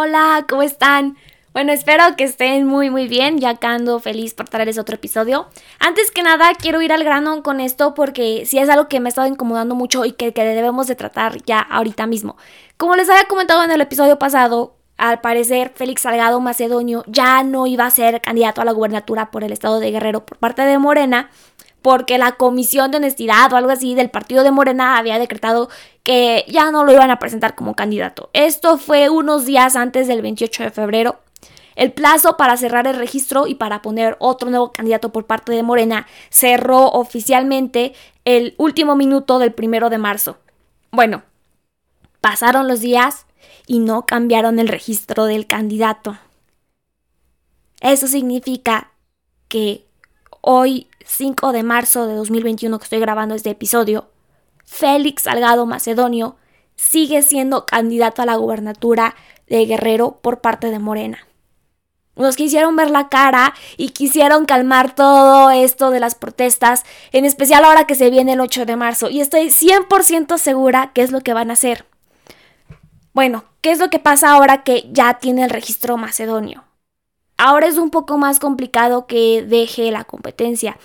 Hola, ¿cómo están? Bueno, espero que estén muy muy bien, ya que ando feliz por traerles otro episodio. Antes que nada, quiero ir al grano con esto porque sí es algo que me ha estado incomodando mucho y que, que debemos de tratar ya ahorita mismo. Como les había comentado en el episodio pasado, al parecer Félix Salgado Macedonio ya no iba a ser candidato a la gubernatura por el estado de Guerrero por parte de Morena, porque la Comisión de Honestidad o algo así del partido de Morena había decretado que ya no lo iban a presentar como candidato. Esto fue unos días antes del 28 de febrero. El plazo para cerrar el registro y para poner otro nuevo candidato por parte de Morena cerró oficialmente el último minuto del primero de marzo. Bueno, pasaron los días y no cambiaron el registro del candidato. Eso significa que hoy 5 de marzo de 2021 que estoy grabando este episodio, Félix Salgado Macedonio sigue siendo candidato a la gubernatura de Guerrero por parte de Morena. Nos quisieron ver la cara y quisieron calmar todo esto de las protestas, en especial ahora que se viene el 8 de marzo, y estoy 100% segura que es lo que van a hacer. Bueno, ¿qué es lo que pasa ahora que ya tiene el registro macedonio? Ahora es un poco más complicado que deje la competencia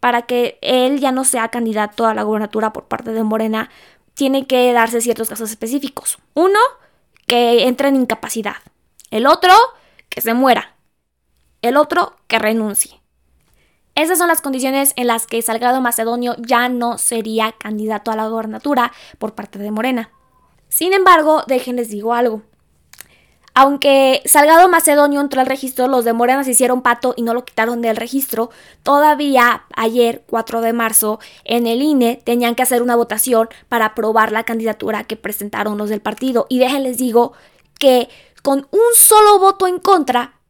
para que él ya no sea candidato a la gobernatura por parte de Morena, tiene que darse ciertos casos específicos. Uno, que entre en incapacidad. El otro, que se muera. El otro, que renuncie. Esas son las condiciones en las que Salgado Macedonio ya no sería candidato a la gobernatura por parte de Morena. Sin embargo, déjenles digo algo. Aunque Salgado Macedonio entró al registro, los de Morena se hicieron pato y no lo quitaron del registro. Todavía ayer, 4 de marzo, en el INE tenían que hacer una votación para aprobar la candidatura que presentaron los del partido. Y déjenles digo que con un solo voto en contra,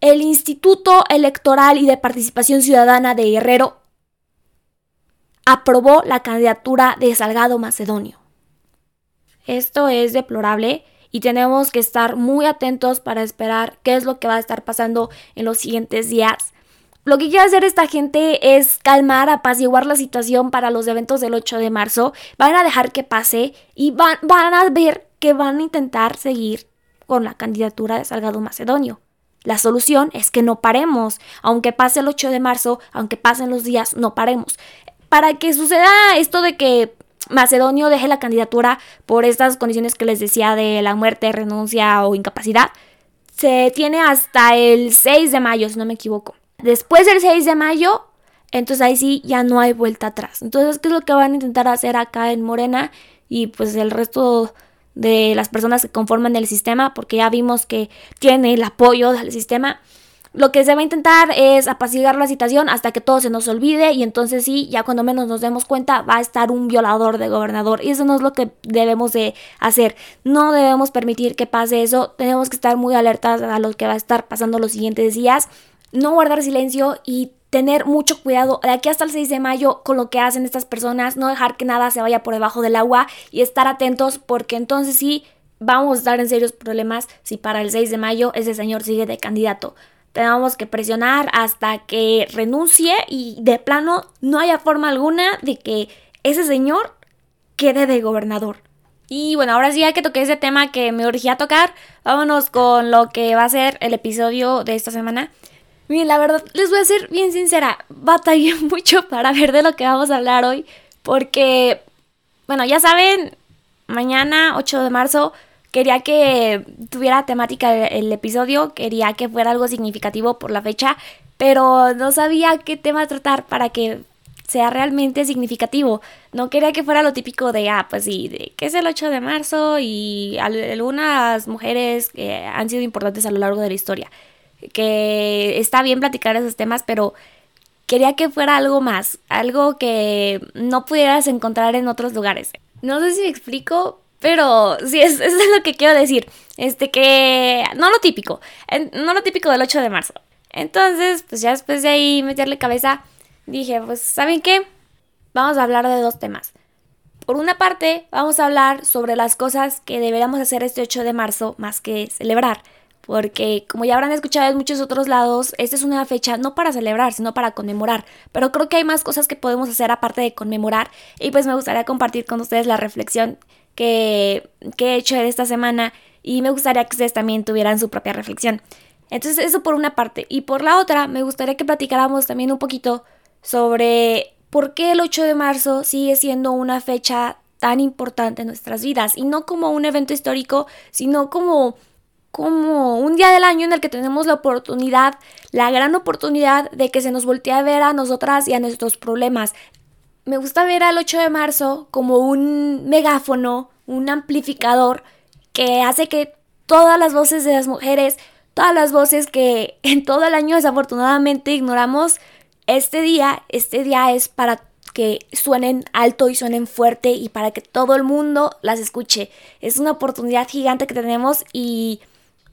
el Instituto Electoral y de Participación Ciudadana de Guerrero aprobó la candidatura de Salgado Macedonio. Esto es deplorable y tenemos que estar muy atentos para esperar qué es lo que va a estar pasando en los siguientes días. Lo que quiere hacer esta gente es calmar, apaciguar la situación para los eventos del 8 de marzo. Van a dejar que pase y van, van a ver que van a intentar seguir con la candidatura de Salgado Macedonio. La solución es que no paremos. Aunque pase el 8 de marzo, aunque pasen los días, no paremos. Para que suceda esto de que Macedonio deje la candidatura por estas condiciones que les decía de la muerte, renuncia o incapacidad, se tiene hasta el 6 de mayo, si no me equivoco. Después del 6 de mayo, entonces ahí sí ya no hay vuelta atrás. Entonces, ¿qué es lo que van a intentar hacer acá en Morena? Y pues el resto de las personas que conforman el sistema, porque ya vimos que tiene el apoyo del sistema lo que se va a intentar es apaciguar la situación hasta que todo se nos olvide y entonces sí, ya cuando menos nos demos cuenta va a estar un violador de gobernador. Y eso no es lo que debemos de hacer. No debemos permitir que pase eso, tenemos que estar muy alertas a lo que va a estar pasando los siguientes días, no guardar silencio y tener mucho cuidado. De aquí hasta el 6 de mayo con lo que hacen estas personas, no dejar que nada se vaya por debajo del agua y estar atentos porque entonces sí vamos a estar en serios problemas si para el 6 de mayo ese señor sigue de candidato tenemos que presionar hasta que renuncie y de plano no haya forma alguna de que ese señor quede de gobernador. Y bueno, ahora sí ya que toqué ese tema que me urgía tocar, vámonos con lo que va a ser el episodio de esta semana. Miren, la verdad, les voy a ser bien sincera, batallé mucho para ver de lo que vamos a hablar hoy, porque, bueno, ya saben, mañana 8 de marzo Quería que tuviera temática el, episodio, quería que fuera algo significativo por la fecha, pero no sabía qué tema tratar para que sea realmente significativo. No quería que fuera lo típico de, ah, pues sí, de que es el 8 de marzo y algunas mujeres que han sido importantes a lo largo de la historia. Que está bien platicar esos temas, pero quería que fuera algo más, algo que no pudieras encontrar en otros lugares. No sé si me explico, pero sí, es, eso es lo que quiero decir. Este que. No lo típico. No lo típico del 8 de marzo. Entonces, pues ya después de ahí meterle cabeza, dije, pues, ¿saben qué? Vamos a hablar de dos temas. Por una parte, vamos a hablar sobre las cosas que deberíamos hacer este 8 de marzo más que celebrar. Porque, como ya habrán escuchado en muchos otros lados, esta es una fecha no para celebrar, sino para conmemorar. Pero creo que hay más cosas que podemos hacer aparte de conmemorar. Y pues me gustaría compartir con ustedes la reflexión que, que he hecho esta semana y me gustaría que ustedes también tuvieran su propia reflexión. Entonces eso por una parte. Y por la otra, me gustaría que platicáramos también un poquito sobre por qué el 8 de marzo sigue siendo una fecha tan importante en nuestras vidas. Y no como un evento histórico, sino como, como un día del año en el que tenemos la oportunidad, la gran oportunidad de que se nos voltee a ver a nosotras y a nuestros problemas. Me gusta ver al 8 de marzo como un megáfono, un amplificador que hace que todas las voces de las mujeres, todas las voces que en todo el año desafortunadamente ignoramos, este día, este día es para que suenen alto y suenen fuerte y para que todo el mundo las escuche. Es una oportunidad gigante que tenemos y,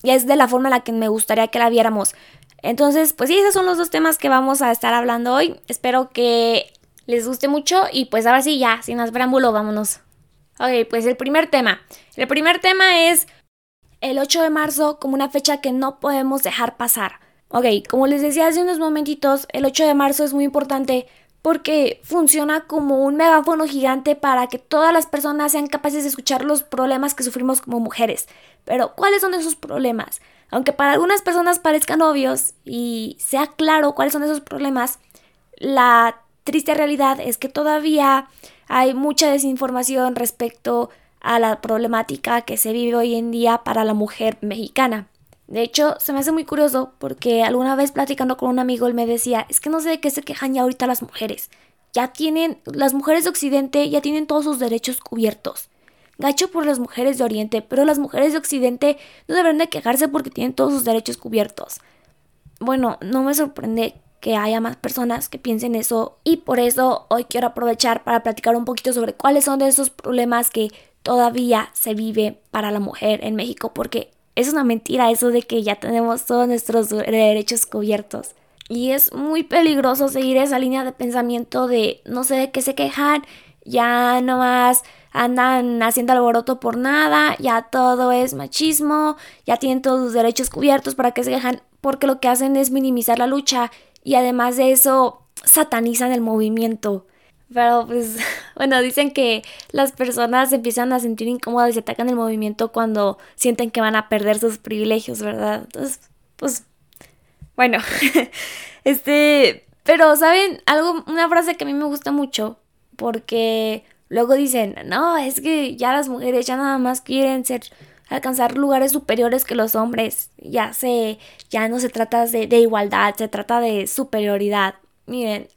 es de la forma en la que me gustaría que la viéramos. Entonces, pues sí, esos son los dos temas que vamos a estar hablando hoy. Espero que les guste mucho y pues ahora sí, ya, sin más preámbulo, vámonos. Ok, pues el primer tema. El primer tema es el 8 de marzo como una fecha que no podemos dejar pasar. Ok, como les decía hace unos momentitos, el 8 de marzo es muy importante porque funciona como un megáfono gigante para que todas las personas sean capaces de escuchar los problemas que sufrimos como mujeres. Pero, ¿cuáles son esos problemas? Aunque para algunas personas parezcan obvios y sea claro cuáles son esos problemas, la triste realidad es que todavía hay mucha desinformación respecto a la problemática que se vive hoy en día para la mujer mexicana. De hecho, se me hace muy curioso porque alguna vez platicando con un amigo él me decía, es que no sé de qué se quejan ya ahorita las mujeres. Ya tienen, las mujeres de Occidente ya tienen todos sus derechos cubiertos. Gacho por las mujeres de Oriente, pero las mujeres de Occidente no deberían de quejarse porque tienen todos sus derechos cubiertos. Bueno, no me sorprende que haya más personas que piensen eso y por eso hoy quiero aprovechar para platicar un poquito sobre cuáles son esos problemas que todavía se vive para la mujer en México porque es una mentira eso de que ya tenemos todos nuestros derechos cubiertos. Y es muy peligroso seguir esa línea de pensamiento de no sé de qué se quejan, ya nomás andan haciendo alboroto por nada, ya todo es machismo, ya tienen todos sus derechos cubiertos para que se quejan, porque lo que hacen es minimizar la lucha y además de eso satanizan el movimiento. Pero pues, bueno, dicen que las personas empiezan a sentir incómodas y atacan el movimiento cuando sienten que van a perder sus privilegios, ¿verdad? Entonces, pues, bueno, este, pero, ¿saben? Algo, una frase que a mí me gusta mucho, porque luego dicen, no, es que ya las mujeres ya nada más quieren ser alcanzar lugares superiores que los hombres. Ya se, ya no se trata de, de igualdad, se trata de superioridad. Miren,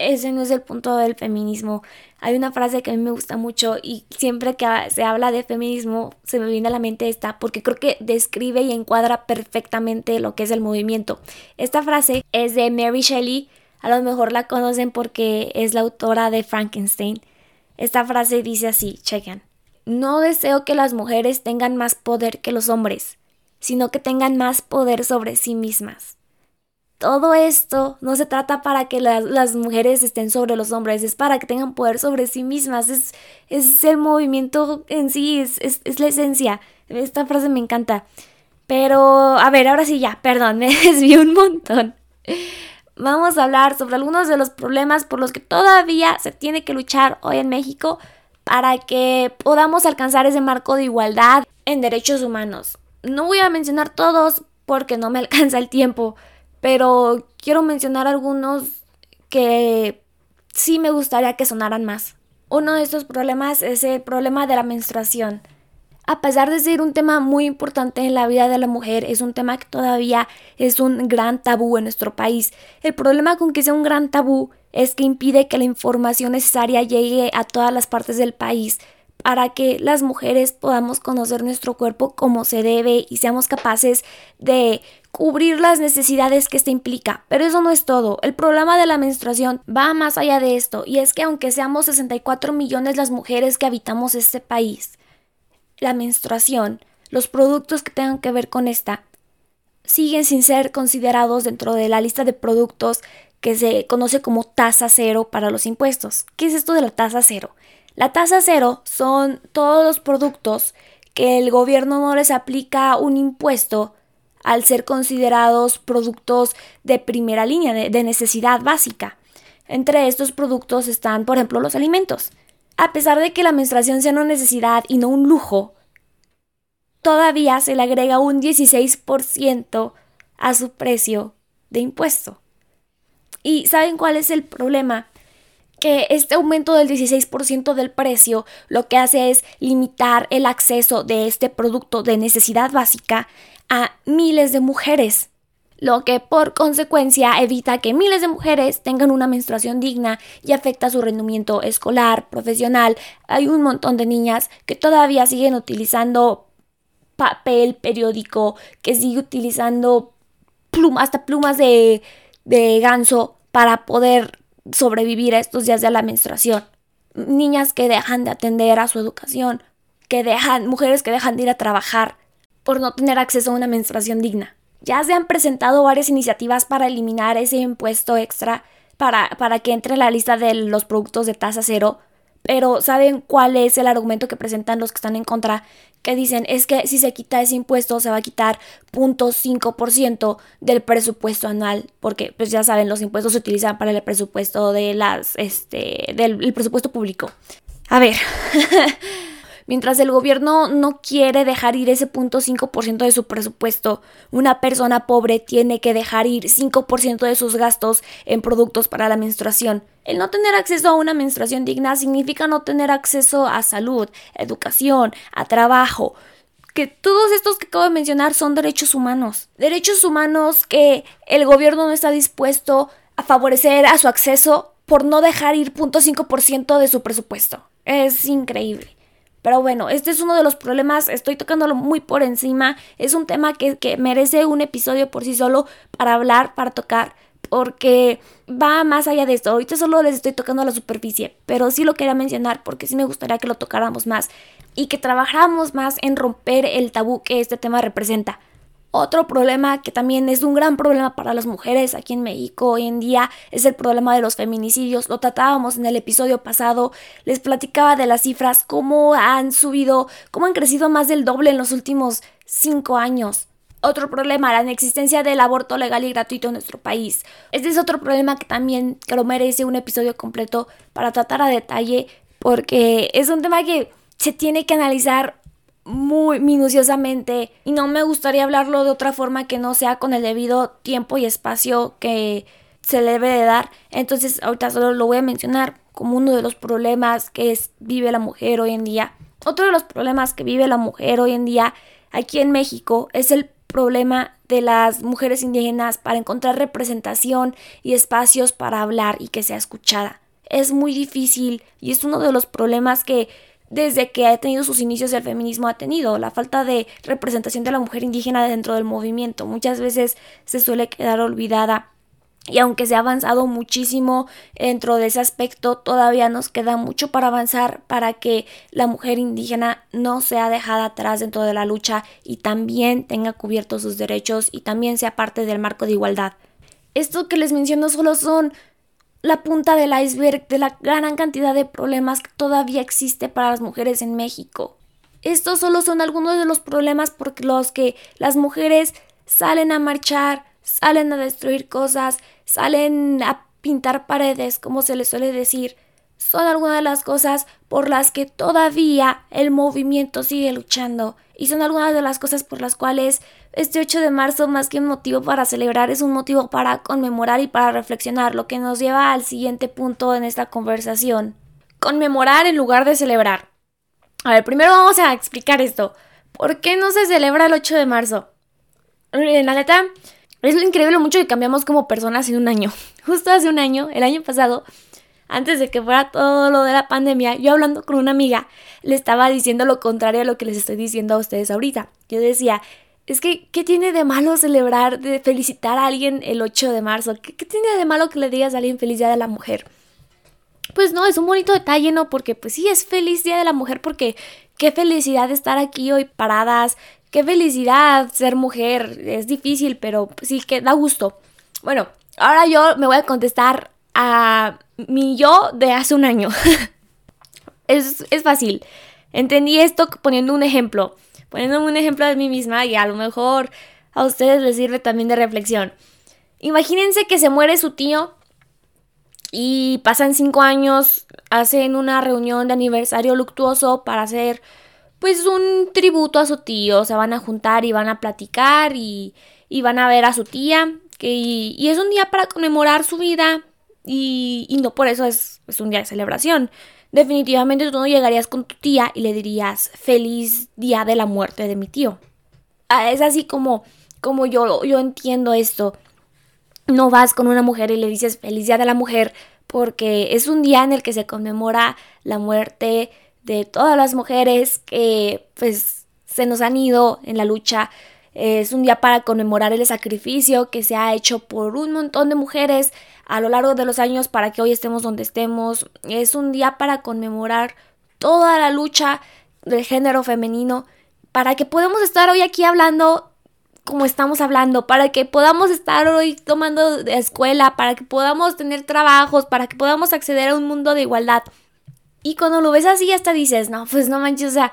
ese no es el punto del feminismo. Hay una frase que a mí me gusta mucho y siempre que se habla de feminismo se me viene a la mente esta porque creo que describe y encuadra perfectamente lo que es el movimiento. Esta frase es de Mary Shelley, a lo mejor la conocen porque es la autora de Frankenstein. Esta frase dice así, chequen. No deseo que las mujeres tengan más poder que los hombres, sino que tengan más poder sobre sí mismas todo esto no se trata para que las mujeres estén sobre los hombres, es para que tengan poder sobre sí mismas, es, es el movimiento en sí, es, es, la esencia. Esta frase me encanta. Pero, a ver, ahora sí ya, perdón, me desvié un montón. Vamos a hablar sobre algunos de los problemas por los que todavía se tiene que luchar hoy en México para que podamos alcanzar ese marco de igualdad en derechos humanos. No voy a mencionar todos porque no me alcanza el tiempo, pero quiero mencionar algunos que sí me gustaría que sonaran más. Uno de estos problemas es el problema de la menstruación. A pesar de ser un tema muy importante en la vida de la mujer, es un tema que todavía es un gran tabú en nuestro país. El problema con que sea un gran tabú es que impide que la información necesaria llegue a todas las partes del país para que las mujeres podamos conocer nuestro cuerpo como se debe y seamos capaces de cubrir las necesidades que esto implica. Pero eso no es todo. El problema de la menstruación va más allá de esto y es que aunque seamos 64 millones las mujeres que habitamos este país, la menstruación, los productos que tengan que ver con esta, siguen sin ser considerados dentro de la lista de productos que se conoce como tasa cero para los impuestos. ¿Qué es esto de la tasa cero? La tasa cero son todos los productos que el gobierno no les aplica un impuesto al ser considerados productos de primera línea, de, necesidad básica. Entre estos productos están, por ejemplo, los alimentos. A pesar de que la menstruación sea una necesidad y no un lujo, todavía se le agrega un 16% a su precio de impuesto. ¿Y saben cuál es el problema? Que este aumento del 16% del precio lo que hace es limitar el acceso de este producto de necesidad básica a miles de mujeres, lo que por consecuencia evita que miles de mujeres tengan una menstruación digna y afecta su rendimiento escolar, profesional. Hay un montón de niñas que todavía siguen utilizando papel periódico, que sigue utilizando plumas, hasta plumas de, de ganso para poder sobrevivir a estos días de la menstruación. Niñas que dejan de atender a su educación, que dejan, mujeres que dejan de ir a trabajar por no tener acceso a una menstruación digna. Ya se han presentado varias iniciativas para eliminar ese impuesto extra para, para que entre en la lista de los productos de tasa cero, pero ¿saben cuál es el argumento que presentan los que están en contra? Que dicen es que si se quita ese impuesto se va a quitar 0.5% del presupuesto anual, porque pues ya saben, los impuestos se utilizan para el presupuesto de las, este, del presupuesto público. A ver, Mientras el gobierno no quiere dejar ir ese 0.5% de su presupuesto, una persona pobre tiene que dejar ir 5% de sus gastos en productos para la menstruación. El no tener acceso a una menstruación digna significa no tener acceso a salud, educación, a trabajo, que todos estos que acabo de mencionar son derechos humanos. Derechos humanos que el gobierno no está dispuesto a favorecer a su acceso por no dejar ir 0.5% de su presupuesto. Es increíble. Pero bueno, este es uno de los problemas, estoy tocándolo muy por encima, es un tema que, que merece un episodio por sí solo para hablar, para tocar, porque va más allá de esto. Ahorita solo les estoy tocando la superficie, pero sí lo quería mencionar porque sí me gustaría que lo tocáramos más y que trabajáramos más en romper el tabú que este tema representa. Otro problema que también es un gran problema para las mujeres aquí en México hoy en día es el problema de los feminicidios. Lo tratábamos en el episodio pasado. Les platicaba de las cifras, cómo han subido, cómo han crecido más del doble en los últimos cinco años. Otro problema, la inexistencia del aborto legal y gratuito en nuestro país. Este es otro problema que también creo merece un episodio completo para tratar a detalle porque es un tema que se tiene que analizar muy minuciosamente y no me gustaría hablarlo de otra forma que no sea con el debido tiempo y espacio que se le debe de dar. Entonces ahorita solo lo voy a mencionar como uno de los problemas que vive la mujer hoy en día. Otro de los problemas que vive la mujer hoy en día aquí en México es el problema de las mujeres indígenas para encontrar representación y espacios para hablar y que sea escuchada. Es muy difícil y es uno de los problemas que desde que ha tenido sus inicios el feminismo ha tenido, la falta de representación de la mujer indígena dentro del movimiento. Muchas veces se suele quedar olvidada y aunque se ha avanzado muchísimo dentro de ese aspecto, todavía nos queda mucho para avanzar para que la mujer indígena no sea dejada atrás dentro de la lucha y también tenga cubiertos sus derechos y también sea parte del marco de igualdad. Esto que les menciono solo son la punta del iceberg de la gran cantidad de problemas que todavía existe para las mujeres en México. Estos solo son algunos de los problemas por los que las mujeres salen a marchar, salen a destruir cosas, salen a pintar paredes, como se les suele decir. Son algunas de las cosas por las que todavía el movimiento sigue luchando y son algunas de las cosas por las cuales este 8 de marzo, más que un motivo para celebrar, es un motivo para conmemorar y para reflexionar, lo que nos lleva al siguiente punto en esta conversación. Conmemorar en lugar de celebrar. A ver, primero vamos a explicar esto. ¿Por qué no se celebra el 8 de marzo? La neta, es increíble mucho que cambiamos como personas en un año. Justo hace un año, el año pasado, antes de que fuera todo lo de la pandemia, yo hablando con una amiga, le estaba diciendo lo contrario a lo que les estoy diciendo a ustedes ahorita. Yo decía, es que, ¿qué tiene de malo celebrar, de felicitar a alguien el 8 de marzo? ¿Qué, tiene de malo que le digas a alguien feliz día de la mujer? Pues no, es un bonito detalle, ¿no? Porque pues sí, es feliz día de la mujer porque qué felicidad estar aquí hoy paradas, qué felicidad ser mujer, es difícil, pero sí que da gusto. Bueno, ahora yo me voy a contestar a mi yo de hace un año. es, es fácil. Entendí esto poniendo un ejemplo poniéndome un ejemplo de mí misma y a lo mejor a ustedes les sirve también de reflexión. Imagínense que se muere su tío y pasan cinco años, hacen una reunión de aniversario luctuoso para hacer pues un tributo a su tío, se van a juntar y van a platicar y, y van a ver a su tía, que, y, es un día para conmemorar su vida y, y no por eso es, es, un día de celebración. Definitivamente tú no llegarías con tu tía y le dirías feliz día de la muerte de mi tío. Ah, es así como, como yo, yo entiendo esto. No vas con una mujer y le dices feliz día de la mujer porque es un día en el que se conmemora la muerte de todas las mujeres que pues se nos han ido en la lucha. Es un día para conmemorar el sacrificio que se ha hecho por un montón de mujeres a lo largo de los años para que hoy estemos donde estemos. Es un día para conmemorar toda la lucha del género femenino para que podamos estar hoy aquí hablando como estamos hablando, para que podamos estar hoy tomando escuela, para que podamos tener trabajos, para que podamos acceder a un mundo de igualdad. Y cuando lo ves así, hasta dices, no, pues no manches, o sea,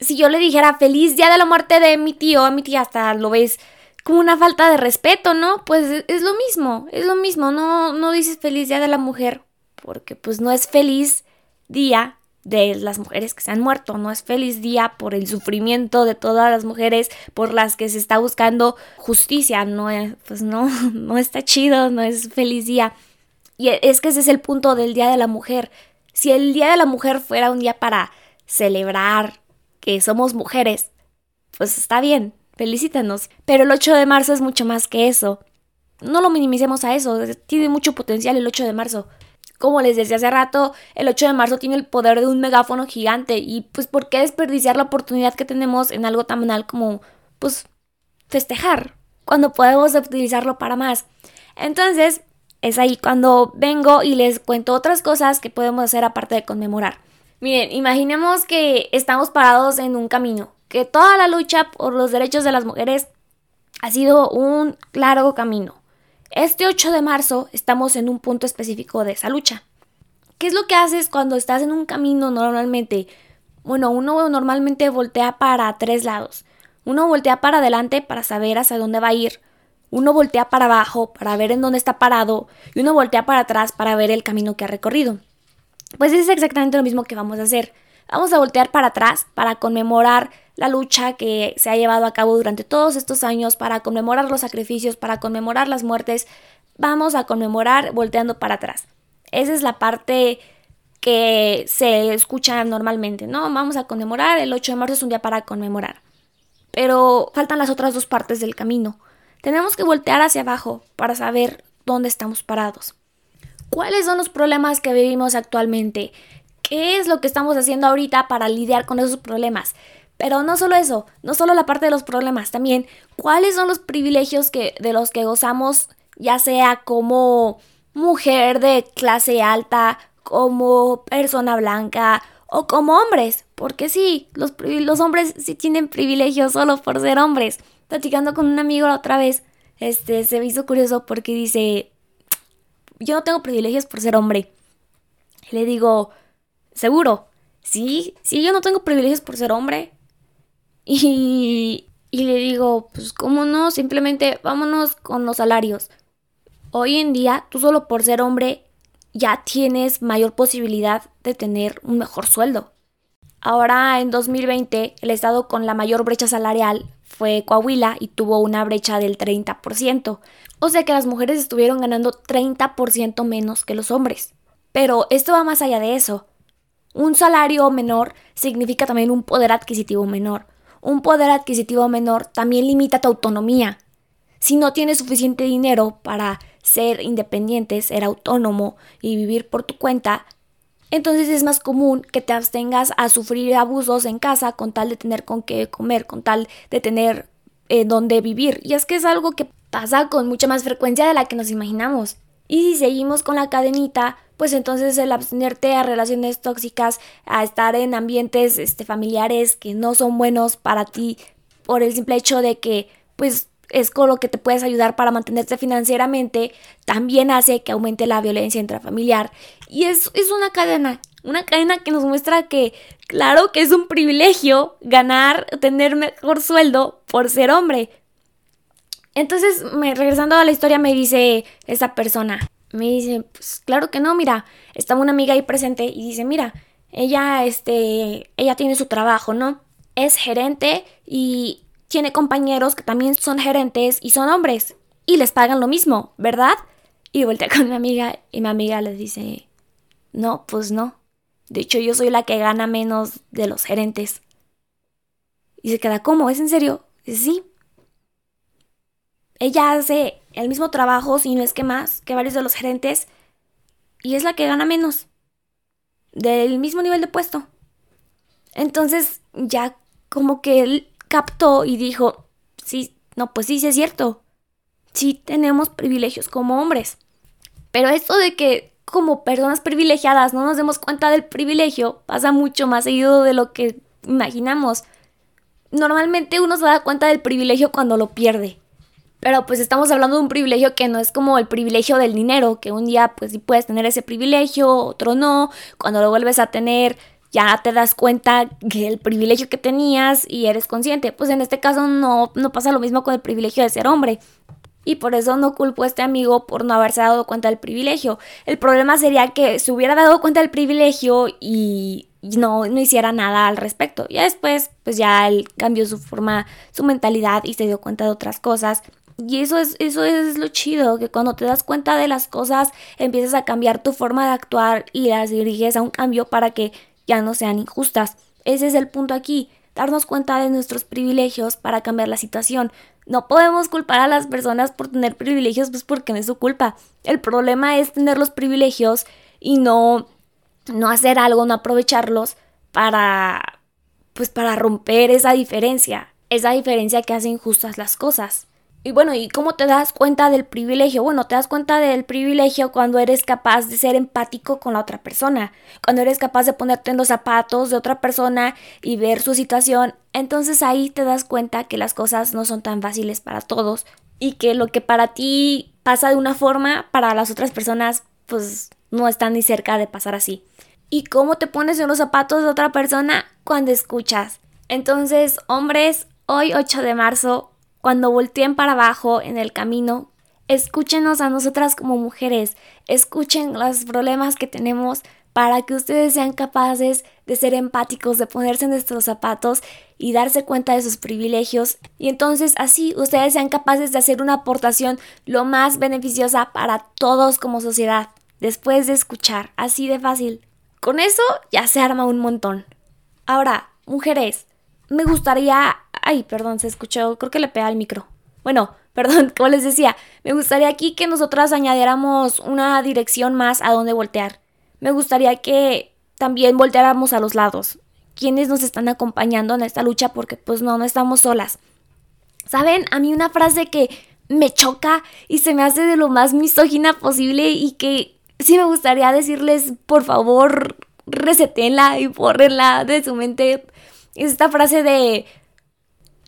si yo le dijera feliz día de la muerte de mi tío, a mi tía, hasta lo ves como una falta de respeto, ¿no? Pues es lo mismo, es lo mismo, no, no dices feliz día de la mujer, porque pues no es feliz día de las mujeres que se han muerto, no es feliz día por el sufrimiento de todas las mujeres por las que se está buscando justicia, no es, pues no, no está chido, no es feliz día. Y es que ese es el punto del Día de la Mujer, si el Día de la Mujer fuera un día para celebrar que somos mujeres, pues está bien, felicítanos. Pero el 8 de marzo es mucho más que eso. No lo minimicemos a eso, tiene mucho potencial el 8 de marzo. Como les decía hace rato, el 8 de marzo tiene el poder de un megáfono gigante y pues ¿por qué desperdiciar la oportunidad que tenemos en algo tan banal como pues festejar cuando podemos utilizarlo para más? Entonces, es ahí cuando vengo y les cuento otras cosas que podemos hacer aparte de conmemorar. Miren, imaginemos que estamos parados en un camino, que toda la lucha por los derechos de las mujeres ha sido un largo camino. Este 8 de marzo estamos en un punto específico de esa lucha. ¿Qué es lo que haces cuando estás en un camino normalmente? Bueno, uno normalmente voltea para tres lados. Uno voltea para adelante para saber hacia dónde va a ir. Uno voltea para abajo para ver en dónde está parado y uno voltea para atrás para ver el camino que ha recorrido. Pues es exactamente lo mismo que vamos a hacer. Vamos a voltear para atrás para conmemorar la lucha que se ha llevado a cabo durante todos estos años, para conmemorar los sacrificios, para conmemorar las muertes. Vamos a conmemorar volteando para atrás. Esa es la parte que se escucha normalmente, ¿no? Vamos a conmemorar, el 8 de marzo es un día para conmemorar. Pero faltan las otras dos partes del camino. Tenemos que voltear hacia abajo para saber dónde estamos parados. ¿Cuáles son los problemas que vivimos actualmente? ¿Qué es lo que estamos haciendo ahorita para lidiar con esos problemas? Pero no solo eso, no solo la parte de los problemas, también cuáles son los privilegios que, de los que gozamos, ya sea como mujer de clase alta, como persona blanca o como hombres, porque sí, los, hombres sí tienen privilegios solo por ser hombres platicando con un amigo la otra vez, este, se me hizo curioso porque dice, yo no tengo privilegios por ser hombre. le digo, ¿seguro? Sí, sí, yo no tengo privilegios por ser hombre. Y, y le digo, pues cómo no, simplemente vámonos con los salarios. Hoy en día, tú solo por ser hombre ya tienes mayor posibilidad de tener un mejor sueldo. Ahora en 2020, el estado con la mayor brecha salarial fue Coahuila y tuvo una brecha del 30%. O sea que las mujeres estuvieron ganando 30% menos que los hombres. Pero esto va más allá de eso. Un salario menor significa también un poder adquisitivo menor. Un poder adquisitivo menor también limita tu autonomía. Si no tienes suficiente dinero para ser independiente, ser autónomo y vivir por tu cuenta, entonces es más común que te abstengas a sufrir abusos en casa con tal de tener con qué comer, con tal de tener eh, donde vivir. Y es que es algo que pasa con mucha más frecuencia de la que nos imaginamos. Y si seguimos con la cadenita, pues entonces el abstenerte a relaciones tóxicas, a estar en ambientes este, familiares que no son buenos para ti, por el simple hecho de que pues es con lo que te puedes ayudar para mantenerte financieramente, también hace que aumente la violencia intrafamiliar. Y es, es una cadena, una cadena que nos muestra que, claro que es un privilegio ganar, tener mejor sueldo por ser hombre. Entonces, regresando a la historia, me dice esa persona, Me dice, pues claro que no, mira, estaba una amiga ahí presente y dice, mira, ella, este, ella tiene su trabajo, ¿no? Es gerente y tiene compañeros que también son gerentes y son hombres y les pagan lo mismo, ¿verdad? Y voltea con mi amiga y mi amiga le dice, no, pues no. De hecho, yo soy la que gana menos de los gerentes. Y se queda, ¿cómo? ¿Es en serio? Sí. Ella hace el mismo trabajo, si no es que más, que varios de los gerentes, y es la que gana menos. Del mismo nivel de puesto. Entonces, ya como que él captó y dijo, sí, no, pues sí, sí es cierto. Sí tenemos privilegios como hombres. Pero esto de que como personas privilegiadas no nos demos cuenta del privilegio pasa mucho más seguido de lo que imaginamos. Normalmente uno se da cuenta del privilegio cuando lo pierde. Pero pues estamos hablando de un privilegio que no es como el privilegio del dinero, que un día pues sí puedes tener ese privilegio, otro no. Cuando lo vuelves a tener ya te das cuenta que el privilegio que tenías y eres consciente. Pues en este caso no, no pasa lo mismo con el privilegio de ser hombre. Y por eso no culpo a este amigo por no haberse dado cuenta del privilegio. El problema sería que se hubiera dado cuenta del privilegio y no, no hiciera nada al respecto. Ya después, pues ya él cambió su forma, su mentalidad y se dio cuenta de otras cosas. Y eso es, eso es lo chido, que cuando te das cuenta de las cosas, empiezas a cambiar tu forma de actuar y las diriges a un cambio para que ya no sean injustas. Ese es el punto aquí, darnos cuenta de nuestros privilegios para cambiar la situación. No podemos culpar a las personas por tener privilegios, pues porque no es su culpa. El problema es tener los privilegios y no, no hacer algo, no aprovecharlos para, pues para romper esa diferencia, esa diferencia que hace injustas las cosas. Y bueno, ¿y cómo te das cuenta del privilegio? Bueno, te das cuenta del privilegio cuando eres capaz de ser empático con la otra persona, cuando eres capaz de ponerte en los zapatos de otra persona y ver su situación. Entonces ahí te das cuenta que las cosas no son tan fáciles para todos y que lo que para ti pasa de una forma, para las otras personas pues no están ni cerca de pasar así. ¿Y cómo te pones en los zapatos de otra persona? Cuando escuchas. Entonces, hombres, hoy 8 de marzo cuando volteen para abajo en el camino, escúchenos a nosotras como mujeres, escuchen los problemas que tenemos para que ustedes sean capaces de ser empáticos, de ponerse en nuestros zapatos y darse cuenta de sus privilegios. Y entonces así ustedes sean capaces de hacer una aportación lo más beneficiosa para todos como sociedad, después de escuchar, así de fácil. Con eso ya se arma un montón. Ahora, mujeres, me gustaría Ay, perdón, se escuchó, creo que le pega al micro. Bueno, perdón, como les decía, me gustaría aquí que nosotras añadiéramos una dirección más a donde voltear. Me gustaría que también volteáramos a los lados. Quienes nos están acompañando en esta lucha porque pues no, no estamos solas. ¿Saben? A mí una frase que me choca y se me hace de lo más misógina posible y que sí me gustaría decirles, por favor, resetenla y bórrenla de su mente. Es esta frase de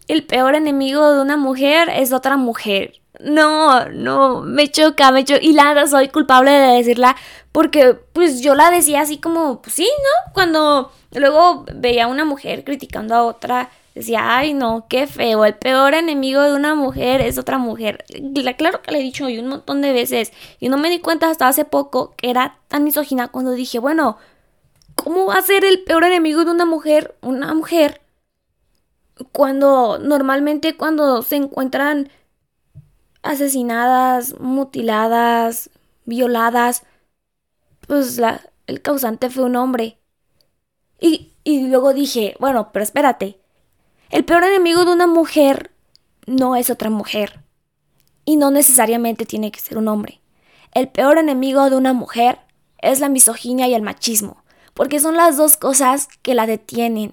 el peor enemigo de una mujer es otra mujer. No, no, me choca, me choca. Y la soy culpable de decirla porque pues yo la decía así como, pues sí, ¿no? Cuando luego veía a una mujer criticando a otra, decía, ay no, qué feo, el peor enemigo de una mujer es otra mujer. Claro que le he dicho un montón de veces y no me di cuenta hasta hace poco que era tan misógina cuando dije, bueno, ¿cómo va a ser el peor enemigo de una mujer una mujer cuando normalmente cuando se encuentran asesinadas, mutiladas, violadas, pues la, el causante fue un hombre. Y, y luego dije, bueno, pero espérate, el peor enemigo de una mujer no es otra mujer. Y no necesariamente tiene que ser un hombre. El peor enemigo de una mujer es la misoginia y el machismo, porque son las dos cosas que la detienen,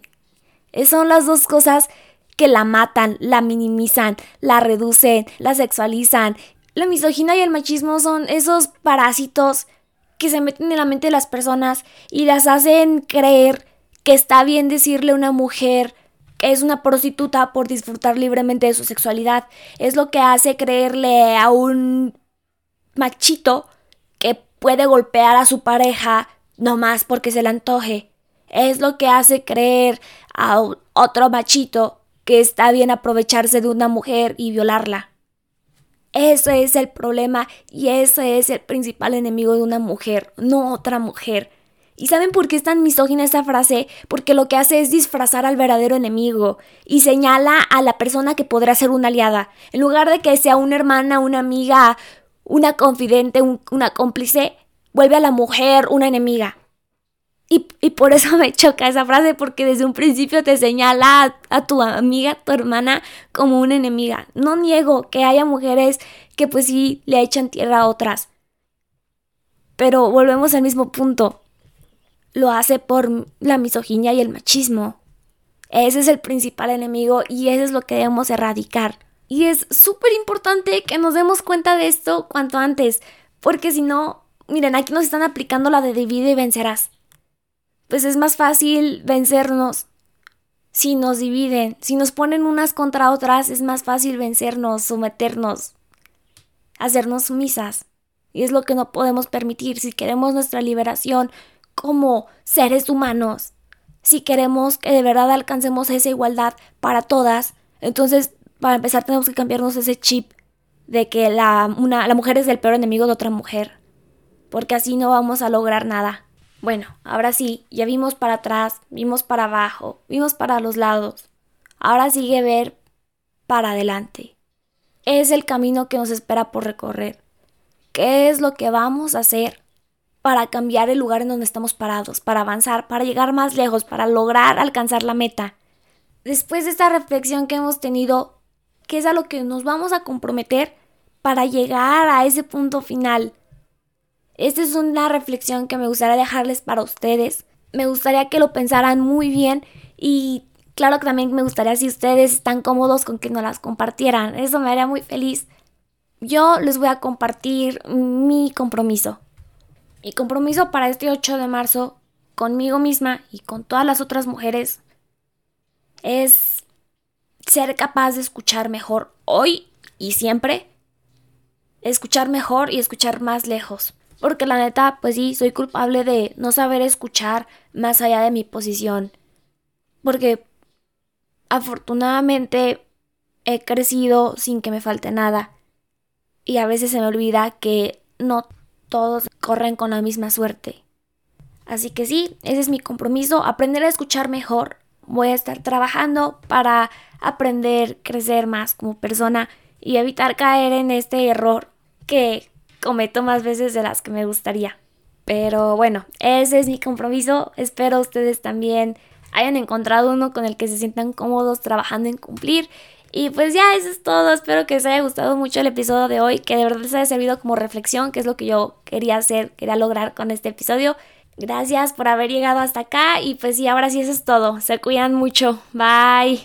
son las dos cosas que la matan, la minimizan, la reducen, la sexualizan. La misoginia y el machismo son esos parásitos que se meten en la mente de las personas y las hacen creer que está bien decirle a una mujer que es una prostituta por disfrutar libremente de su sexualidad. Es lo que hace creerle a un machito que puede golpear a su pareja nomás porque se le antoje es lo que hace creer a otro machito que está bien aprovecharse de una mujer y violarla. Eso es el problema y ese es el principal enemigo de una mujer, no otra mujer. ¿Y saben por qué es tan misógina esa frase? Porque lo que hace es disfrazar al verdadero enemigo y señala a la persona que podrá ser una aliada. En lugar de que sea una hermana, una amiga, una confidente, una cómplice, vuelve a la mujer una enemiga. Y, por eso me choca esa frase, porque desde un principio te señala a, a, tu amiga, tu hermana, como una enemiga. No niego que haya mujeres que pues sí le echan tierra a otras. Pero volvemos al mismo punto lo hace por la misoginia y el machismo. Ese es el principal enemigo y eso es lo que debemos erradicar. Y es súper importante que nos demos cuenta de esto cuanto antes, porque si no, miren, aquí nos están aplicando la de divide y vencerás. Pues es más fácil vencernos si nos dividen, si nos ponen unas contra otras, es más fácil vencernos, someternos, hacernos sumisas. Y es lo que no podemos permitir si queremos nuestra liberación, como seres humanos, si queremos que de verdad alcancemos esa igualdad para todas, entonces para empezar tenemos que cambiarnos ese chip de que la, una, la mujer es el peor enemigo de otra mujer, porque así no vamos a lograr nada. Bueno, ahora sí, ya vimos para atrás, vimos para abajo, vimos para los lados. Ahora sigue ver para adelante. Es el camino que nos espera por recorrer. ¿Qué es lo que vamos a hacer para cambiar el lugar en donde estamos parados, para avanzar, para llegar más lejos, para lograr alcanzar la meta. Después de esta reflexión que hemos tenido, ¿qué es a lo que nos vamos a comprometer para llegar a ese punto final? Esta es una reflexión que me gustaría dejarles para ustedes. Me gustaría que lo pensaran muy bien y claro que también me gustaría si ustedes están cómodos con que nos las compartieran. Eso me haría muy feliz. Yo les voy a compartir mi compromiso. Mi compromiso para este 8 de marzo conmigo misma y con todas las otras mujeres es ser capaz de escuchar mejor hoy y siempre. Escuchar mejor y escuchar más lejos. Porque la neta, pues sí, soy culpable de no saber escuchar más allá de mi posición. Porque afortunadamente he crecido sin que me falte nada. Y a veces se me olvida que no todos corren con la misma suerte. Así que sí, ese es mi compromiso, aprender a escuchar mejor. Voy a estar trabajando para aprender, crecer más como persona y evitar caer en este error que cometo más veces de las que me gustaría. Pero bueno, ese es mi compromiso. Espero ustedes también hayan encontrado uno con el que se sientan cómodos trabajando en cumplir y pues ya, eso es todo. Espero que les haya gustado mucho el episodio de hoy, que de verdad les haya servido como reflexión, que es lo que yo quería hacer, quería lograr con este episodio. Gracias por haber llegado hasta acá y pues sí, ahora sí eso es todo. Se cuidan mucho. Bye.